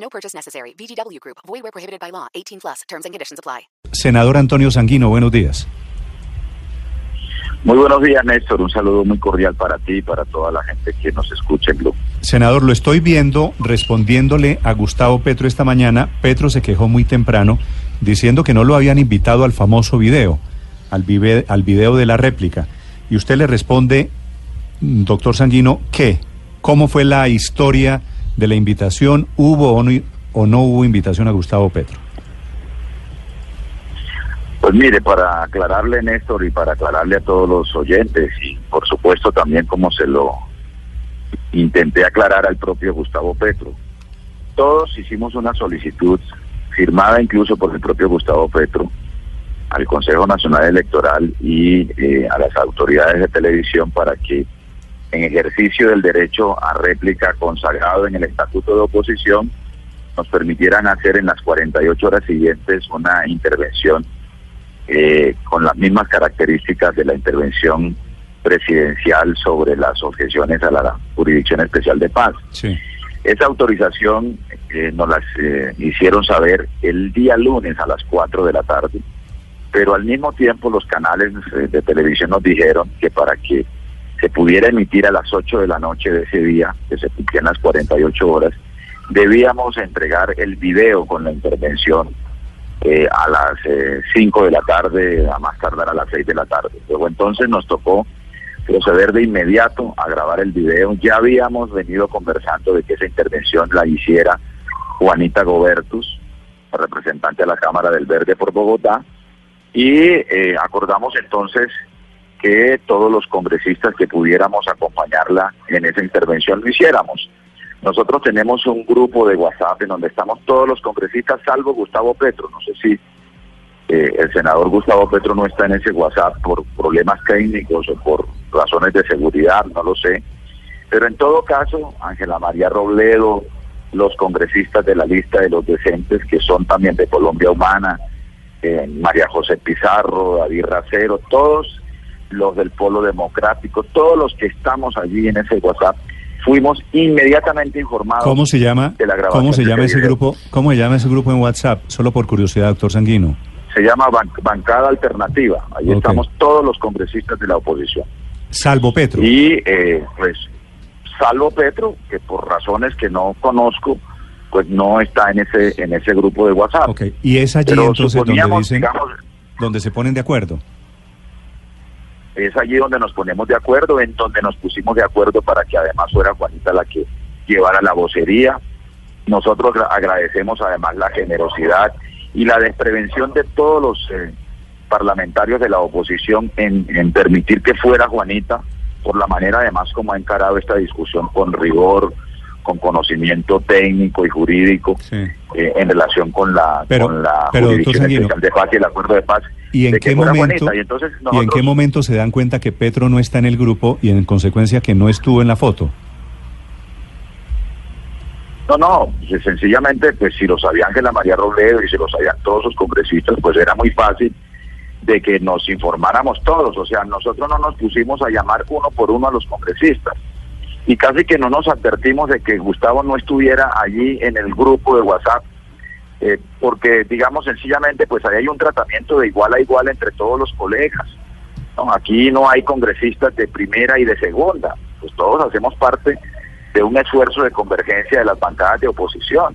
No purchase necessary. VGW Group. Void where prohibited by law. 18 plus. Terms and conditions apply. Senador Antonio Sanguino, buenos días. Muy buenos días, Néstor. Un saludo muy cordial para ti y para toda la gente que nos escucha en Blue. Senador, lo estoy viendo respondiéndole a Gustavo Petro esta mañana. Petro se quejó muy temprano diciendo que no lo habían invitado al famoso video, al, vive, al video de la réplica. Y usted le responde, doctor Sanguino, ¿qué? ¿Cómo fue la historia de la invitación? ¿Hubo o no, o no hubo invitación a Gustavo Petro? Pues mire, para aclararle, Néstor, y para aclararle a todos los oyentes, y por supuesto también como se lo intenté aclarar al propio Gustavo Petro, todos hicimos una solicitud firmada incluso por el propio Gustavo Petro al Consejo Nacional Electoral y eh, a las autoridades de televisión para que en ejercicio del derecho a réplica consagrado en el Estatuto de Oposición nos permitieran hacer en las 48 horas siguientes una intervención eh, con las mismas características de la intervención presidencial sobre las objeciones a la Jurisdicción Especial de Paz. Sí. Esa autorización eh, nos las eh, hicieron saber el día lunes a las 4 de la tarde, pero al mismo tiempo los canales eh, de televisión nos dijeron que para que se pudiera emitir a las 8 de la noche de ese día, que se cumplían las 48 horas, debíamos entregar el video con la intervención eh, a las eh, 5 de la tarde, a más tardar a las 6 de la tarde. Luego entonces nos tocó proceder de inmediato a grabar el video. Ya habíamos venido conversando de que esa intervención la hiciera Juanita Gobertus, representante de la Cámara del Verde por Bogotá, y eh, acordamos entonces que todos los congresistas que pudiéramos acompañarla en esa intervención lo hiciéramos. Nosotros tenemos un grupo de WhatsApp en donde estamos todos los congresistas, salvo Gustavo Petro. No sé si eh, el senador Gustavo Petro no está en ese WhatsApp por problemas técnicos o por razones de seguridad, no lo sé. Pero en todo caso, Ángela María Robledo, los congresistas de la lista de los decentes, que son también de Colombia Humana, eh, María José Pizarro, David Racero, todos los del Polo Democrático, todos los que estamos allí en ese WhatsApp, fuimos inmediatamente informados. ¿Cómo se llama? de la grabación ¿Cómo se llama ese video. grupo? ¿Cómo se llama ese grupo en WhatsApp? Solo por curiosidad, doctor Sanguino. Se llama Ban- Bancada Alternativa. Ahí Ok. estamos todos los congresistas de la oposición. Salvo Petro. Y eh, pues, salvo Petro, que por razones que no conozco, pues no está en ese en ese grupo de WhatsApp. Ok. Y es allí Pero entonces donde dicen, digamos, donde se ponen de acuerdo. Es allí donde nos ponemos de acuerdo, en donde nos pusimos de acuerdo para que además fuera Juanita la que llevara la vocería. Nosotros gra- agradecemos además la generosidad y la desprevención de todos los eh, parlamentarios de la oposición en permitir que fuera Juanita, por la manera además como ha encarado esta discusión con rigor, con conocimiento técnico y jurídico Sí. eh, en relación con la, Pero- con la pero, Jurisdicción Especial de Paz y el Acuerdo de Paz. ¿Y en qué momento? Y entonces ¿Y en qué momento se dan cuenta que Petro no está en el grupo y en consecuencia que no estuvo en la foto? No, no, sencillamente, pues si lo sabía Ángela María Robledo y si lo sabían todos los congresistas, pues era muy fácil de que nos informáramos todos. O sea, nosotros no nos pusimos a llamar uno por uno a los congresistas. Y casi que no nos advertimos de que Gustavo no estuviera allí en el grupo de WhatsApp, eh, porque, digamos, sencillamente, pues ahí hay un tratamiento de igual a igual entre todos los colegas. No, aquí no hay congresistas de primera y de segunda, pues todos hacemos parte de un esfuerzo de convergencia de las bancadas de oposición.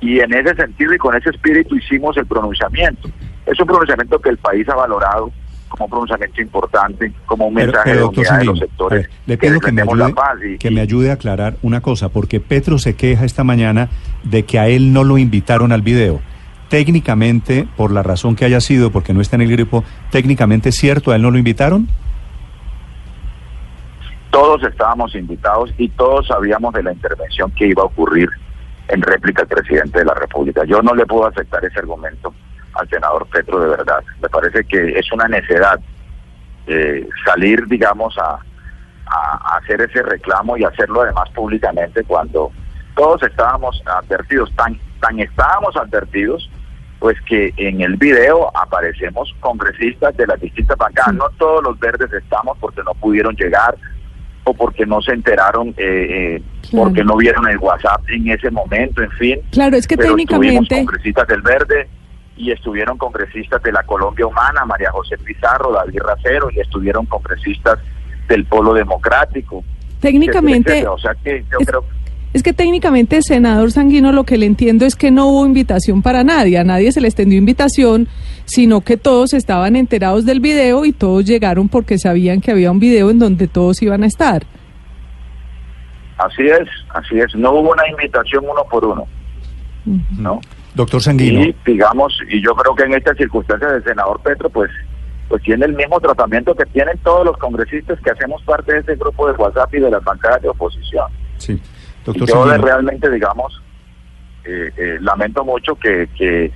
Y en ese sentido y con ese espíritu hicimos el pronunciamiento. Es un pronunciamiento que el país ha valorado como un pronunciamiento importante, como un mensaje pero, de unidad de los sectores ver, le pido que me, ayude. Y, que me ayude a aclarar una cosa, porque Petro se queja esta mañana de que a él no lo invitaron al video. Técnicamente, por la razón que haya sido, porque no está en el grupo, técnicamente es cierto, a él no lo invitaron. todos estábamos invitados y todos sabíamos de la intervención que iba a ocurrir en réplica al presidente de la República. Yo no le puedo aceptar ese argumento al senador Petro de verdad. Me parece que es una necedad eh, salir, digamos, a, a, hacer ese reclamo y hacerlo además públicamente cuando todos estábamos advertidos, tan, tan estábamos advertidos, pues que en el video aparecemos congresistas de las distintas bancadas. No todos los verdes estamos porque no pudieron llegar o porque no se enteraron, eh, eh porque no vieron el WhatsApp en ese momento, en fin. Claro, es que técnicamente... congresistas del verde y estuvieron congresistas de la Colombia Humana, María José Pizarro, David Racero, y estuvieron congresistas del Polo Democrático. Técnicamente, o sea que yo es, creo es que técnicamente, senador Sanguino, lo que le entiendo es que no hubo invitación para nadie, a nadie se le extendió invitación, sino que todos estaban enterados del video y todos llegaron porque sabían que había un video en donde todos iban a estar. Así es, así es, no hubo una invitación uno por uno, ¿no? Doctor Sanguino. Y digamos, y yo creo que en estas circunstancias el senador Petro, pues, pues tiene el mismo tratamiento que tienen todos los congresistas que hacemos parte de este grupo de WhatsApp y de las bancadas de oposición. Sí, doctor yo realmente, digamos, eh, eh, lamento mucho que, que,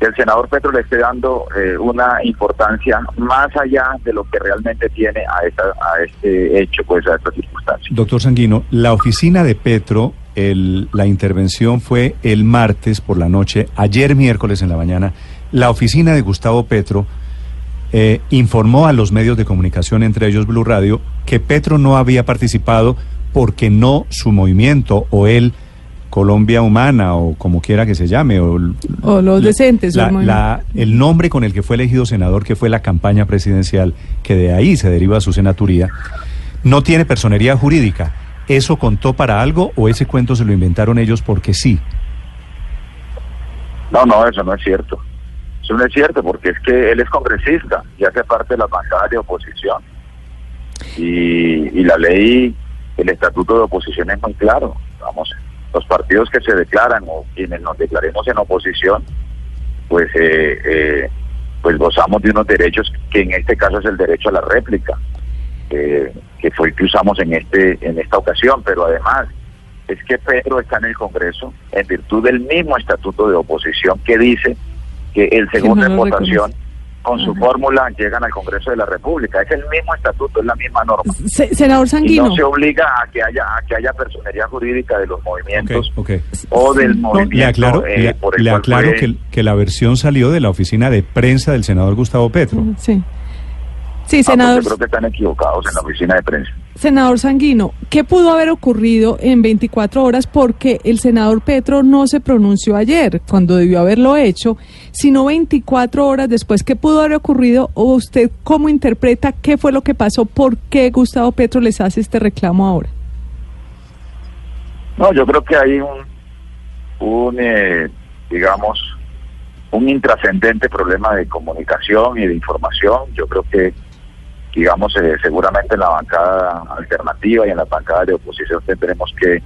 el senador Petro le esté dando eh, una importancia más allá de lo que realmente tiene a, esta, a este hecho, pues a esta circunstancia. Doctor Sanguino, la oficina de Petro la intervención fue el martes por la noche, ayer miércoles en la mañana. La oficina de Gustavo Petro eh, informó a los medios de comunicación, entre ellos Blue Radio, que Petro no había participado porque no su movimiento o él, Colombia Humana o como quiera que se llame, o, los decentes, el nombre con el que fue elegido senador, que fue la campaña presidencial, que de ahí se deriva su senaturía, no tiene personería jurídica. ¿Eso contó para algo o ese cuento se lo inventaron ellos porque sí? No, no, eso no es cierto. Eso no es cierto porque es que él es congresista y hace parte de la bancada de oposición. Y, la ley, el estatuto de oposición es muy claro. Vamos, los partidos que se declaran o quienes nos declaremos en oposición, pues, eh, eh, pues gozamos de unos derechos que en este caso es el derecho a la réplica que fue el que usamos en este en esta ocasión, pero además es que Pedro está en el Congreso en virtud del mismo estatuto de oposición que dice que el segundo en votación con su fórmula llegan al Congreso de la República. Es el mismo estatuto, es la misma norma. senador Sanguino. no se obliga a que haya a que haya personería jurídica de los movimientos o del movimiento. Le aclaro, eh, le, aclaro que, que la versión salió de la oficina de prensa del senador Gustavo Petro. Sí. Sí, ah, senador. creo que están equivocados en la oficina de prensa. Senador Sanguino, ¿qué pudo haber ocurrido en 24 horas? Porque el senador Petro no se pronunció ayer, cuando debió haberlo hecho, sino 24 horas después. ¿Qué pudo haber ocurrido? ¿O usted cómo interpreta qué fue lo que pasó? ¿Por qué Gustavo Petro les hace este reclamo ahora? No, yo creo que hay un, un eh, digamos, un intrascendente problema de comunicación y de información. Yo creo que digamos, eh, seguramente en la bancada alternativa y en la bancada de oposición tendremos que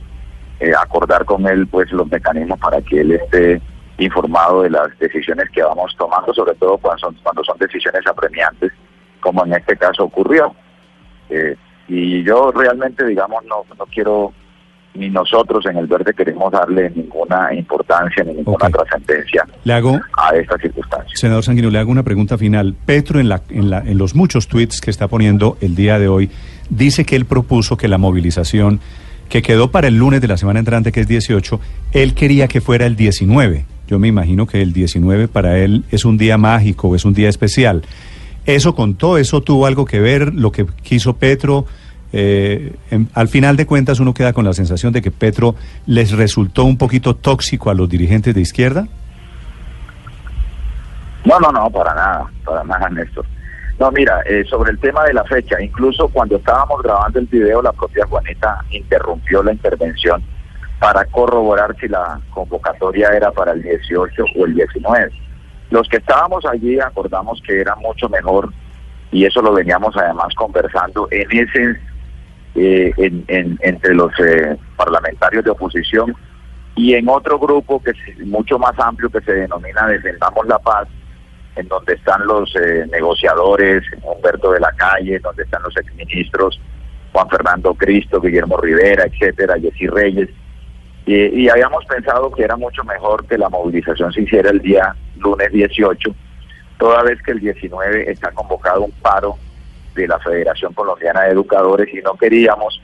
eh, acordar con él pues los mecanismos para que él esté informado de las decisiones que vamos tomando, sobre todo cuando son, cuando son decisiones apremiantes, como en este caso ocurrió. Eh, y yo realmente, digamos, no, no quiero ni nosotros en el verde queremos darle ninguna importancia ni ninguna trascendencia a esta circunstancia. Senador Sanguino, le hago una pregunta final. Petro, en, la, en, la, en los muchos tweets que está poniendo el día de hoy, dice que él propuso que la movilización que quedó para el lunes de la semana entrante, que es 18, él quería que fuera el 19. Yo me imagino que el 19 para él es un día mágico, es un día especial. ¿Eso contó? ¿Eso tuvo algo que ver? ¿Lo que quiso Petro? Eh, al final de cuentas uno queda con la sensación de que Petro les resultó un poquito tóxico a los dirigentes de izquierda. No, no, no, para nada, para nada, Néstor. No, mira, eh, sobre el tema de la fecha, incluso cuando estábamos grabando el video, la propia Juanita interrumpió la intervención para corroborar si la convocatoria era para el 18 o el 19. Los que estábamos allí acordamos que era mucho mejor, y eso lo veníamos además conversando, en ese eh, en, entre los eh, parlamentarios de oposición y en otro grupo que es mucho más amplio que se denomina Defendamos la Paz, en donde están los eh, negociadores, Humberto de la Calle, donde están los exministros Juan Fernando Cristo, Guillermo Rivera, etcétera, Jessy Reyes. Eh, y habíamos pensado que era mucho mejor que la movilización se hiciera el día lunes 18, toda vez que el 19 está convocado un paro de la Federación Colombiana de Educadores y no queríamos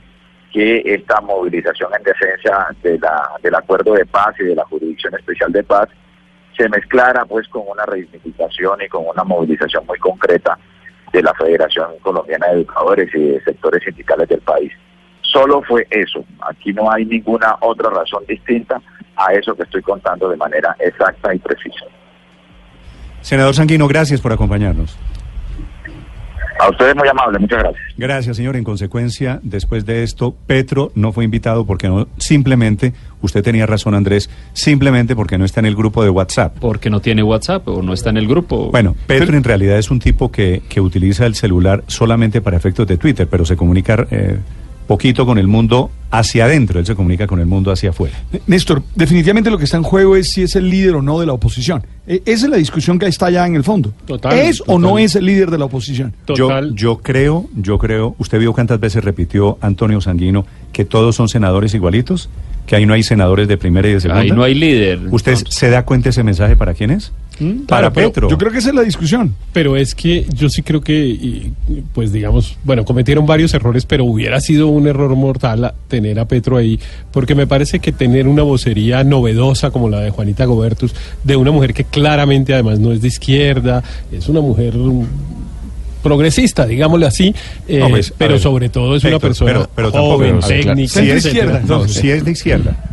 que esta movilización en defensa de la, del acuerdo de paz y de la Jurisdicción Especial de Paz se mezclara pues con una reivindicación y con una movilización muy concreta de la Federación Colombiana de Educadores y de sectores sindicales del país. Solo fue eso, aquí no hay ninguna otra razón distinta a eso que estoy contando de manera exacta y precisa. Senador Sanguino, gracias por acompañarnos. A ustedes muy amable, muchas gracias. Gracias, señor. En consecuencia, después de esto, Petro no fue invitado porque no, simplemente, usted tenía razón, Andrés, simplemente porque no está en el grupo de WhatsApp. Porque no tiene WhatsApp o no está en el grupo. Bueno, Petro en realidad es un tipo que, que utiliza el celular solamente para efectos de Twitter, pero se comunica eh, poquito con el mundo hacia adentro, él se comunica con el mundo hacia afuera. Néstor, definitivamente lo que está en juego es si es el líder o no de la oposición. E- esa es la discusión que está ya en el fondo. Total, ¿Es o no es el líder de la oposición? Yo, Total. yo creo, yo creo, usted vio cuántas veces repitió Antonio Sanguino que todos son senadores igualitos, que ahí no hay senadores de primera y de segunda. Ahí no hay líder. ¿Usted se da cuenta ese mensaje para quién es? ¿Mm? Para Claro, Petro. Yo creo que esa es la discusión. Pero es que yo sí creo que, y, pues digamos, bueno, cometieron varios errores, pero hubiera sido un error mortal a- tener a Petro ahí, porque me parece que tener una vocería novedosa como la de Juanita Gobertus, de una mujer que claramente además no es de izquierda, es una mujer progresista, digámosle así, eh, No, pues, pero ver, sobre todo es una persona pero- pero tampoco- joven, ver, claro, técnica, si es de izquierda, No, si es de izquierda.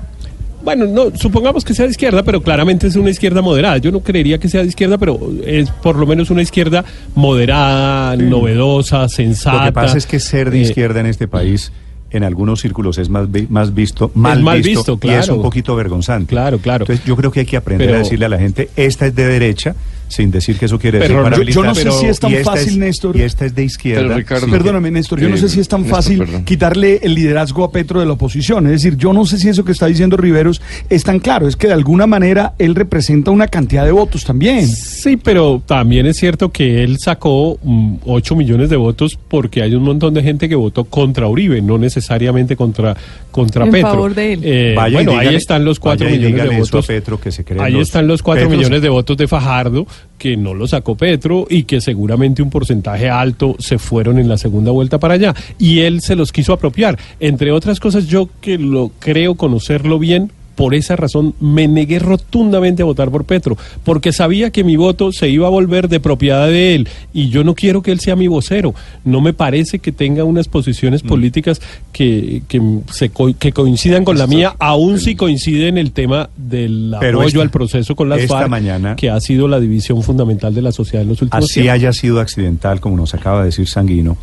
Bueno, no, supongamos que sea de izquierda, pero claramente es una izquierda moderada. Yo no creería que sea de izquierda, pero es por lo menos una izquierda moderada, novedosa, sensata. Lo que pasa es que ser de Eh, izquierda en este país, en algunos círculos es más, vi- más visto, mal, mal visto, visto, y es claro. un poquito vergonzante. Claro, claro. Entonces yo creo que hay que aprender Pero- a decirle a la gente, esta es de derecha, sin decir que eso quiere decir Pero para yo- yo no sé si es tan fácil, es- Néstor. Y esta es de izquierda. Pero, Ricardo, Perdóname, Néstor, yo no sé si es tan Néstor, fácil perdón. quitarle el liderazgo a Petro de la oposición. Es decir, yo no sé si eso que está diciendo Riveros es tan claro. Es que de alguna manera él representa una cantidad de votos también. Sí, pero también es cierto que él sacó 8 millones de votos porque hay un montón de gente que votó contra Uribe, no necesariamente contra, contra En Petro. favor de él. Eh, bueno, ahí están los 4 vaya y millones de votos. Petro, que se ahí los- están los 4 Petro se- millones de votos de Fajardo que no lo sacó Petro y que seguramente un porcentaje alto se fueron en la segunda vuelta para allá. Y él se los quiso apropiar. Entre otras cosas, yo que lo creo conocerlo bien, por esa razón me negué rotundamente a votar por Petro, porque sabía que mi voto se iba a volver de propiedad de él y yo no quiero que él sea mi vocero. No me parece que tenga unas posiciones Mm. políticas que, que, se que coincidan con la mía, aun si coincide en el tema del Pero apoyo esta- al proceso con las esta FARC, mañana- que ha sido la división fundamental de la sociedad en los últimos así tiempos. haya sido accidental, como nos acaba de decir Sanguino,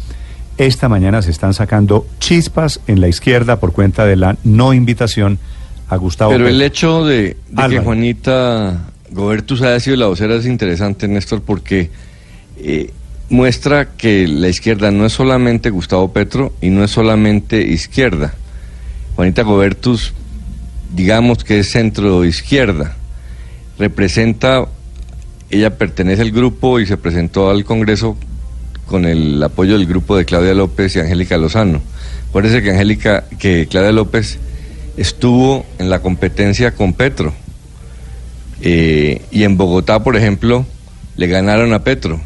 esta mañana se están sacando chispas en la izquierda por cuenta de la no invitación a Gustavo Pero el hecho de, de que. Juanita Gobertus haya sido la vocera es interesante, Néstor, porque eh, muestra que la izquierda no es solamente Gustavo Petro y no es solamente izquierda. Juanita Gobertus, digamos que es centro izquierda, representa, ella pertenece al grupo y se presentó al Congreso con el apoyo del grupo de Claudia López y Angélica Lozano. Acuérdese que Angélica, que Claudia López estuvo en la competencia con Petro. Eh, y en Bogotá, por ejemplo, le ganaron a Petro.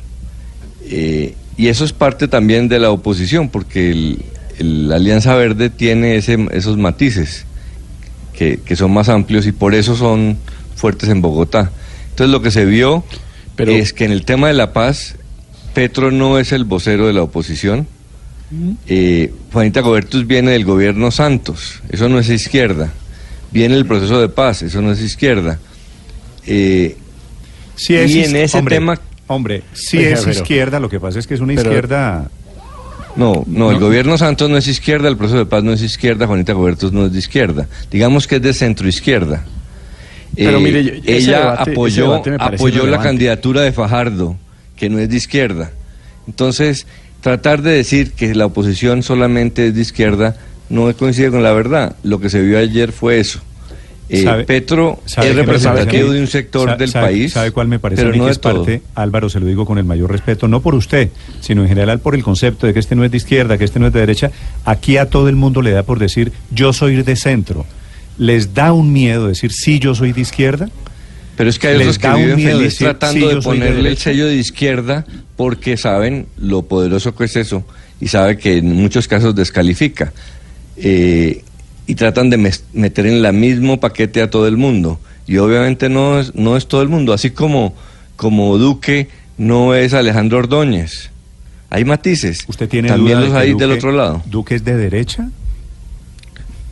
Eh, y eso es parte también de la oposición, porque el, el Alianza Verde tiene ese, esos matices que, que son más amplios y por eso son fuertes en Bogotá. Entonces lo que se vio Pero- es que en el tema de la paz, Petro no es el vocero de la oposición. Eh, Juanita Gobertus viene del gobierno Santos, eso no es izquierda. Viene el proceso de paz, eso no es izquierda. Eh, Sí es y en ese hombre, tema- Hombre, sí Oiga, es pero- izquierda, lo que pasa es que es una pero- izquierda... No, no, el No. gobierno Santos no es izquierda, el proceso de paz no es izquierda, Juanita Gobertus no es de izquierda. Digamos que es de centro izquierda. Pero mire, yo- ella debate- apoyó, apoyó la candidatura de Fajardo, que no es de izquierda. Entonces, tratar de decir que la oposición solamente es de izquierda no coincide con la verdad. Lo que se vio ayer fue eso. Eh, ¿Sabe- Petro sabe es representativo de un sector del país, ¿Sabe cuál me parece pero a mí no que es todo. parte? Álvaro, se lo digo con el mayor respeto, no por usted, sino en general por el concepto de que este no es de izquierda, que este no es de derecha. Aquí a todo el mundo le da por decir, yo soy de centro. ¿Les da un miedo decir sí, yo soy de izquierda? Pero es que hay otros que viven miedo feliz decir, tratando sí, de ponerle el sello de izquierda porque saben lo poderoso que es eso y sabe que en muchos casos descalifica. Eh, y tratan de meter en el mismo paquete a todo el mundo. Y obviamente no es, no es todo el mundo, así como, como Duque no es Alejandro Ordóñez. Hay matices. ¿Usted tiene También duda los hay del otro lado. ¿Duque es de derecha?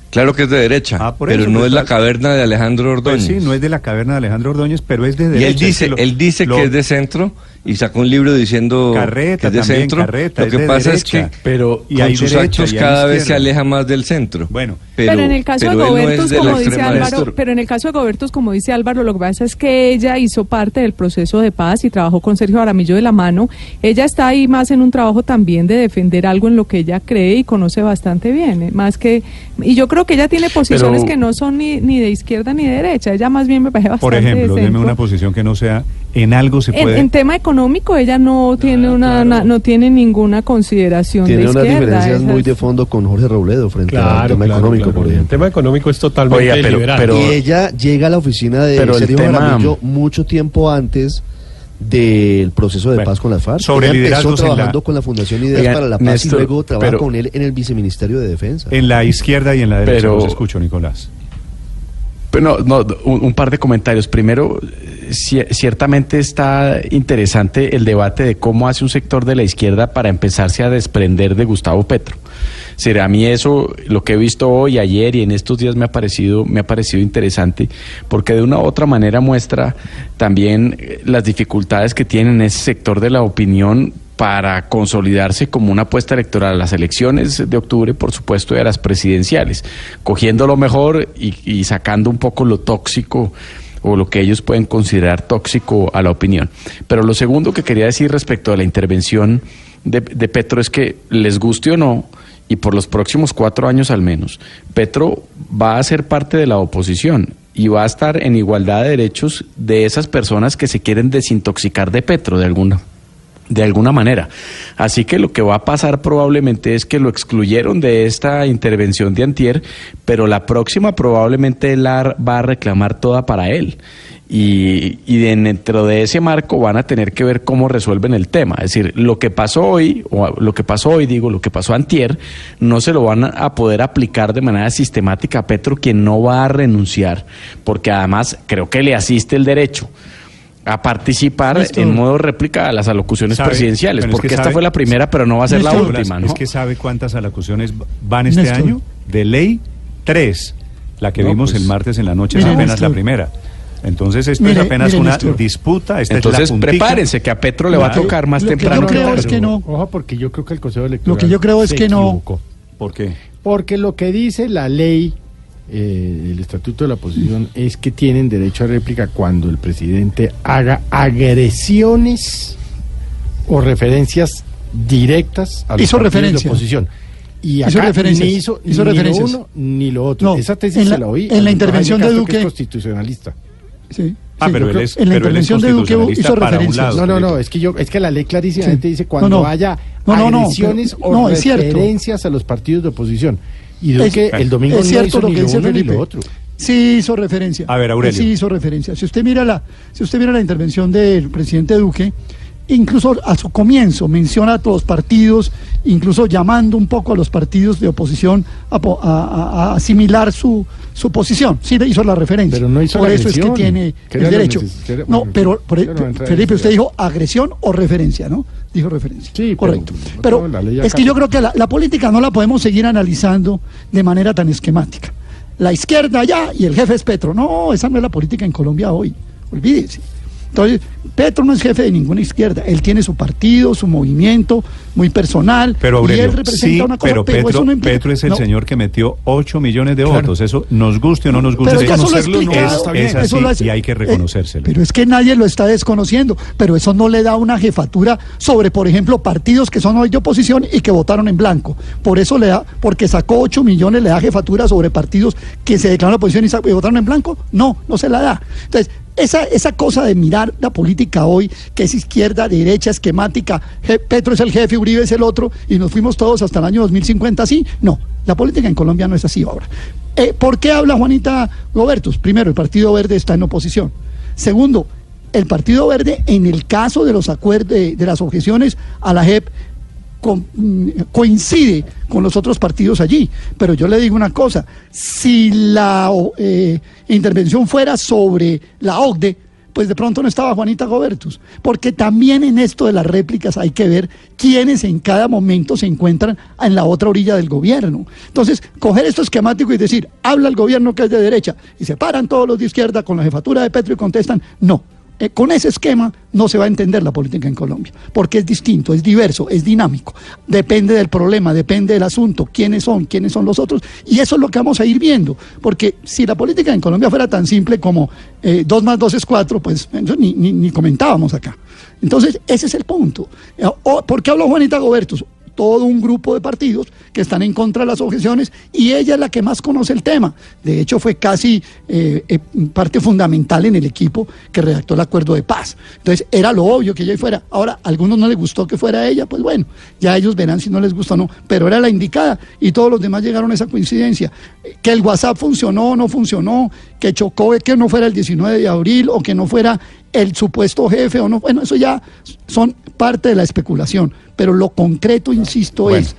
Claro que es de derecha, Ah, por pero eso, no pues, es la caverna de Alejandro Ordóñez. Pues sí, no es de la caverna de Alejandro Ordóñez, pero es de Y derecha. él es que dice, lo- él dice lo- que es de centro y sacó un libro diciendo Carreta que es de también, centro. Carreta, Lo es que de pasa es que Pero Y con sus derecha actos cada vez se aleja más del centro. Bueno, Pero, en el caso pero de no Gobertus, de como dice Álvaro, pero en el caso de Gobertus, como dice Álvaro, lo que pasa es que ella hizo parte del proceso de paz y trabajó con Sergio Aramillo de la mano. Ella está ahí más en un trabajo también de defender algo en lo que ella cree y conoce bastante bien, eh, más que y yo creo que ella tiene posiciones Pero- que no son ni, ni de izquierda ni de derecha. Ella más bien me parece bastante por ejemplo, de deme una posición que no sea en algo se En, puede. en tema económico ella no tiene una na- no tiene ninguna consideración Tiene de unas izquierda. diferencias esa muy de fondo con Jorge Robledo frente al Claro, tema claro, económico, claro. por El ejemplo. tema económico es totalmente Oiga, pero- liberal. pero- y ella llega a la oficina de Pero el Sergio tema- Jaramillo mucho tiempo antes del proceso de Bueno, paz con las FARC. sobre Ella empezó en la- trabajando con la Fundación Ideas para la Paz y Néstor, luego trabaja pero- con él en el Viceministerio de Defensa. En la izquierda y en la derecha. Pero- Los escucho, Nicolás. Pero no, no, un, par de comentarios. Primero, ci- ciertamente está interesante el debate de cómo hace un sector de la izquierda para empezarse a desprender de Gustavo Petro. Será a mí eso, lo que he visto hoy, ayer y en estos días me ha parecido, me ha parecido interesante, porque de una u otra manera muestra también eh, las dificultades que tiene ese sector de la opinión para consolidarse como una apuesta electoral a las elecciones de octubre, por supuesto, y a las presidenciales, cogiendo lo mejor y, sacando un poco lo tóxico o lo que ellos pueden considerar tóxico a la opinión. Pero lo segundo que quería decir respecto a la intervención de, de Petro es que les guste o no, y por los próximos cuatro años al menos, Petro va a ser parte de la oposición y va a estar en igualdad de derechos de esas personas que se quieren desintoxicar de Petro de alguna de alguna manera. Así que lo que va a pasar probablemente es que lo excluyeron de esta intervención de Antier, pero la próxima probablemente la va a reclamar toda para él. Y, y de- dentro de ese marco van a tener que ver cómo resuelven el tema. Es decir, lo que pasó hoy, o lo que pasó hoy, digo, lo que pasó antier, no se lo van a poder aplicar de manera sistemática a Petro, quien no va a renunciar, porque además creo que le asiste el derecho a participar Néstor. en modo réplica a las alocuciones ¿Sabe? presidenciales, Pero es porque que esta sabe- fue la primera, pero no va a ser la última, ¿no? Es que sabe cuántas alocuciones van este Néstor. año. De ley, tres. La que No, vimos pues- el martes en la noche es Mire, apenas la primera. Entonces esto Mire, es apenas mire, una Néstor. disputa. Esta Entonces es la prepárense que a Petro le va a tocar más Lo que yo temprano. creo tarde. es que no. Ojo, porque yo creo que el Consejo Electoral. Lo que yo creo es que no. ¿Por qué? Porque lo que dice la ley, eh, el estatuto de la oposición, es que tienen derecho a réplica cuando el presidente haga agresiones o referencias directas a los Hizo partidos referencia. de oposición. Y Hizo acá referencias. ni hizo, Hizo ni referencias. lo uno ni lo otro. No, Esa tesis en se la- la oí. en la intervención de que Duque- es constitucionalista. Sí, Ah, sí, pero él es- en la pero él es intervención de Duque hizo referencias. No, no, no, es que yo, es que la ley clarísimamente Sí. dice cuando No, no. haya No, no, no, agresiones pero- o no, es cierto. referencias a los partidos de oposición. Y Es- Duque el domingo es no cierto hizo lo que dice uno Felipe. otro. Sí hizo referencia. A ver, Aurelio. Sí hizo referencia. Si usted mira la, si usted mira la intervención del presidente Duque, incluso a su comienzo menciona a todos los partidos, incluso llamando un poco a los partidos de oposición a, a- a- asimilar su, su posición. Sí le hizo la referencia. Pero no hizo Por la eso es que tiene el derecho. No, pero por- no en Felipe, usted dijo agresión o referencia, ¿no? Dijo referencia. Sí, correcto. Pero es que yo creo que la, la política no la podemos seguir analizando de manera tan esquemática. La izquierda allá y el jefe es Petro. No, esa no es la política en Colombia hoy. Olvídese. Entonces, Petro no es jefe de ninguna izquierda. Él tiene su partido, su movimiento, muy personal. Pero y Aurelio, él representa sí, una cosa, pero pero, Petro, eso no implica- Petro es el no, señor que metió 8 millones de Claro. votos. Eso nos guste o no nos guste. Pero es eso lo no, eso así lo hace- y hay que eh, reconocérselo. pero es que nadie lo está desconociendo. Pero eso no le da una jefatura sobre, por ejemplo, partidos que son hoy de oposición y que votaron en blanco. Por eso le da, porque sacó 8 millones, le da jefatura sobre partidos que se declararon oposición y, y votaron en blanco. No, no se la da. Entonces, esa, esa cosa de mirar la política hoy, que es izquierda, derecha, esquemática, Petro es el jefe, Uribe es el otro, y nos fuimos todos hasta el año 2050 así. No, la política en Colombia no es así ahora. Eh, ¿Por qué habla Juanita Gobertus? Primero, el Partido Verde está en oposición. Segundo, el Partido Verde, en el caso de los acuerdos de, las objeciones a la JEP, mm, coincide con los otros partidos allí. Pero yo le digo una cosa, si la eh, intervención fuera sobre la OCDE, pues de pronto no estaba Juanita Gobertus, porque también en esto de las réplicas hay que ver quiénes en cada momento se encuentran en la otra orilla del gobierno. Entonces, coger esto esquemático y decir, habla el gobierno que es de derecha, y se paran todos los de izquierda con la jefatura de Petro y contestan, no. Eh, con ese esquema no se va a entender la política en Colombia, porque es distinto, es diverso, es dinámico. Depende del problema, depende del asunto, quiénes son, quiénes son los otros, y eso es lo que vamos a ir viendo, porque si la política en Colombia fuera tan simple como eh, dos más dos es cuatro, pues ni, ni- ni comentábamos acá. Entonces, ese es el punto. Eh, ¿Por qué habló Juanita Gobertus? Todo un grupo de partidos que están en contra de las objeciones y ella es la que más conoce el tema. De hecho, fue casi eh, eh, parte fundamental en el equipo que redactó el acuerdo de paz. Entonces, era lo obvio que ella fuera. Ahora, a algunos no les gustó que fuera ella, pues bueno, ya ellos verán si no les gusta o no, pero era la indicada y todos los demás llegaron a esa coincidencia. Eh, Que el WhatsApp funcionó o no funcionó, que chocó que no fuera el 19 de abril o que no fuera el supuesto jefe o no, bueno, eso ya son parte de la especulación, pero lo concreto, insisto, es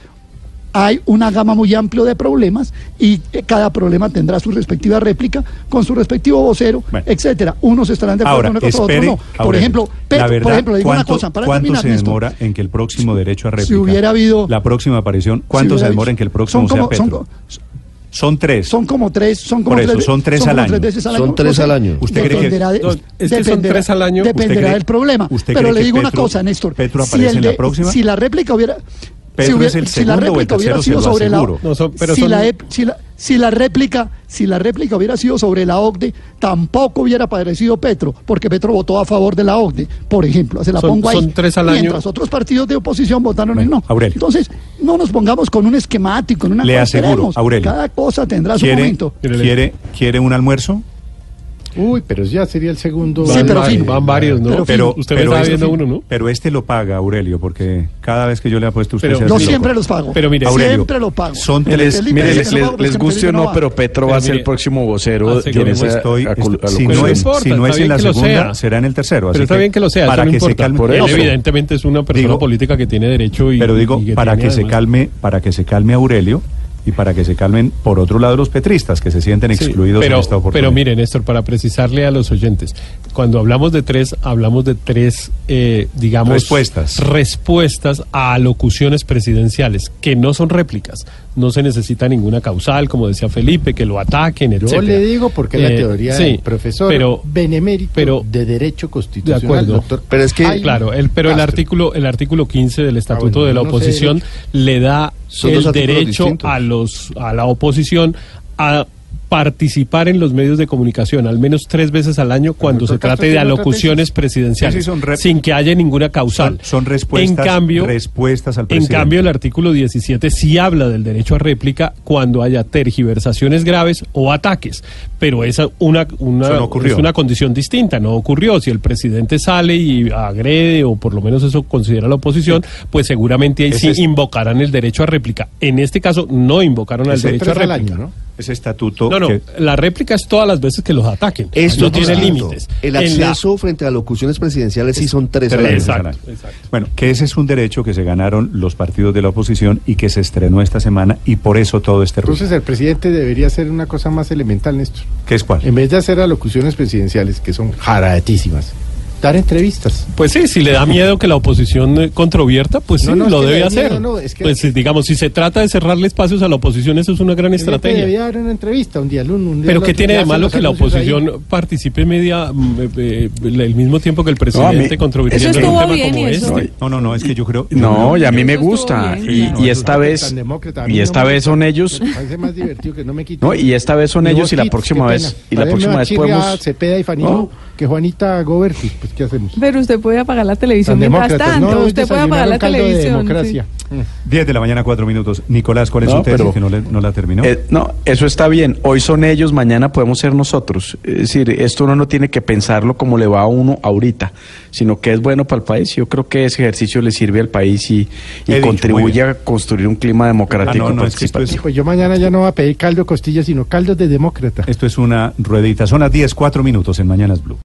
hay una gama muy amplia de problemas y cada problema tendrá su respectiva réplica con su respectivo vocero, etcétera. Unos estarán de acuerdo con otros no. Por ejemplo, Petro, verdad, por ejemplo, le digo una ¿cuánto- cosa para ¿Cuánto terminar, se demora en que el próximo derecho a réplica, Si hubiera habido- la próxima aparición, Si cuánto se hubiera demora en que el próximo son como- sea Petro? Son tres. Son como tres, son como Por eso, tres, son tres al año. tres veces al Son año. tres al año. ¿Usted cree que- dependerá de- No, es que son dependerá- tres al año. Dependerá ¿Usted cree- del problema. usted Pero le digo una cosa, Néstor. Petro si aparece el en la próxima? Si la réplica hubiera. Petro hubiera- es el si la segundo o el réplica hubiera sido lo sobre la. No, son- pero si, son- la, ep- si, la, si la réplica si la réplica hubiera sido sobre la OCDE tampoco hubiera aparecido Petro porque Petro votó a favor de la OCDE por ejemplo se la Son- pongo ahí son tres al año. mientras otros partidos de oposición votaron en no Aurelio. entonces no nos pongamos con un esquemático en una Le aseguro. Aurelio. cada cosa tendrá su ¿Quiere, momento quiere, ¿Quiere un almuerzo? Uy, pero ya sería el segundo. Sí, Van, pero van- fin. van varios, ¿no? Pero. Pero, Usted me pero está este- viendo uno, ¿no? Pero este lo paga, Aurelio, porque cada vez que yo le apuesto usted Pero- se loco. siempre los pago Pero mire, Aurelio, siempre lo pago son dice Mire, les, les- les guste o no, pero Petro va a ser el próximo vocero esa Estoy- si no es, importa, si no es en la segunda, será en el tercero. Pero está bien que lo sea, Para que se calme. Por Él eso. evidentemente es una persona política que tiene derecho y Pero digo, para que se calme, para que se calme Aurelio y para que se calmen por otro lado los petristas que se sienten Sí, excluidos pero, en esta oportunidad. pero mire, Néstor, para precisarle a los oyentes, cuando hablamos de tres, hablamos de tres, eh, digamos, Respuestas. respuestas a alocuciones presidenciales, que no son réplicas. No se necesita ninguna causal, como decía Felipe, que lo ataquen, Yo etcétera. le digo porque es la Eh, teoría sí, del profesor pero, benemérito pero- de Derecho de Constitucional, acuerdo. doctor. Pero es que- Jaime Claro, el, pero el artículo, el artículo 15 del Estatuto bueno, de la yo no sé Oposición le da el derecho distintos. a los a la oposición a participar en los medios de comunicación al menos tres veces al año cuando se trate de alocuciones presidenciales Sí, sí, sin que haya ninguna causal. son, son respuestas, En cambio, respuestas al en presidente. cambio, el artículo 17 sí habla del derecho a réplica cuando haya tergiversaciones graves o ataques, pero esa una, una, no es una condición distinta, no ocurrió. Si el presidente sale y agrede, o por lo menos eso considera la oposición, pues seguramente ahí Ese sí es- invocarán el derecho a réplica. En este caso no invocaron al Ese derecho a réplica. año, ¿no? Ese estatuto No, no, que- la réplica es todas las veces que los ataquen. Esto no tiene límites. El la- acceso frente a locuciones presidenciales sí son tres Tres Exacto, exacto. Bueno, que ese es un derecho que se ganaron los partidos de la oposición y que se estrenó esta semana y por eso todo este ruido. Entonces el presidente debería hacer una cosa más elemental, Néstor. ¿Qué es cuál? En vez de hacer alocuciones presidenciales, que son jaratísimas, dar entrevistas. Pues sí, si le da miedo que la oposición eh, controvierta, pues sí, No, no, es lo debe hacer. miedo, no, es que- pues digamos, si se trata de cerrarle espacios a la oposición, eso es una gran estrategia. Debía dar una entrevista un día un día Pero ¿qué tiene de malo que la ahí. oposición participe media mm, eh, eh, el mismo tiempo que el presidente mí- controvirtiendo un tema bien como este? No, no, no, es que yo creo... No, y a mí me gusta. bien, Y, esta vez y esta vez son ellos. Me parece más divertido que no me quiten. No, y esta vez son ellos y la próxima vez y la próxima vez podemos Cepeda y que Juanita Goberti. Pues, ¿qué hacemos? Pero usted puede apagar la televisión Tan mientras tanto. no, usted puede apagar la caldo de televisión. democracia. sí. 10 de la mañana, 4 minutos. Nicolás, ¿cuál es No, su tesis pero- que no, le- no la terminó? Eh, no, eso está bien. Hoy son ellos, mañana podemos ser nosotros. Es decir, esto uno no tiene que pensarlo como le va a uno ahorita, sino que es bueno para el país. Yo creo que ese ejercicio le sirve al país y, dicho, contribuye a construir un clima democrático Ah, no, no, es que esto es- Pues yo mañana ya no voy a pedir caldo de costilla, sino caldo de demócrata. Esto es una ruedita. Son las 10, 4 minutos en Mañanas Blue.